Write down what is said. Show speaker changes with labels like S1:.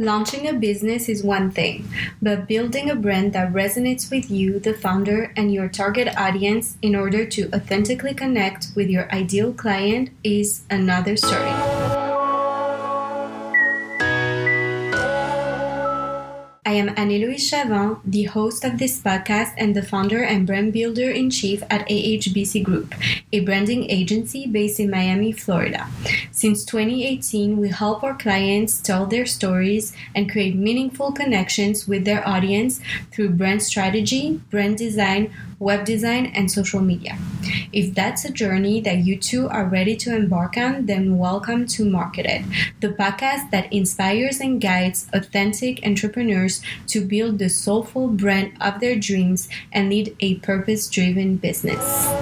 S1: Launching a business is one thing, but building a brand that resonates with you, the founder, and your target audience in order to authentically connect with your ideal client is another story. Am Anne-Héloïse Chavin, the host of this podcast and the founder and brand builder in chief at AHBC Group, a branding agency based in Miami, Florida. Since 2018, we help our clients tell their stories and create meaningful connections with their audience through brand strategy, brand design, web design, and social media. If that's a journey that you too are ready to embark on, then welcome to Market It, the podcast that inspires and guides authentic entrepreneurs to build the soulful brand of their dreams and lead a purpose driven business.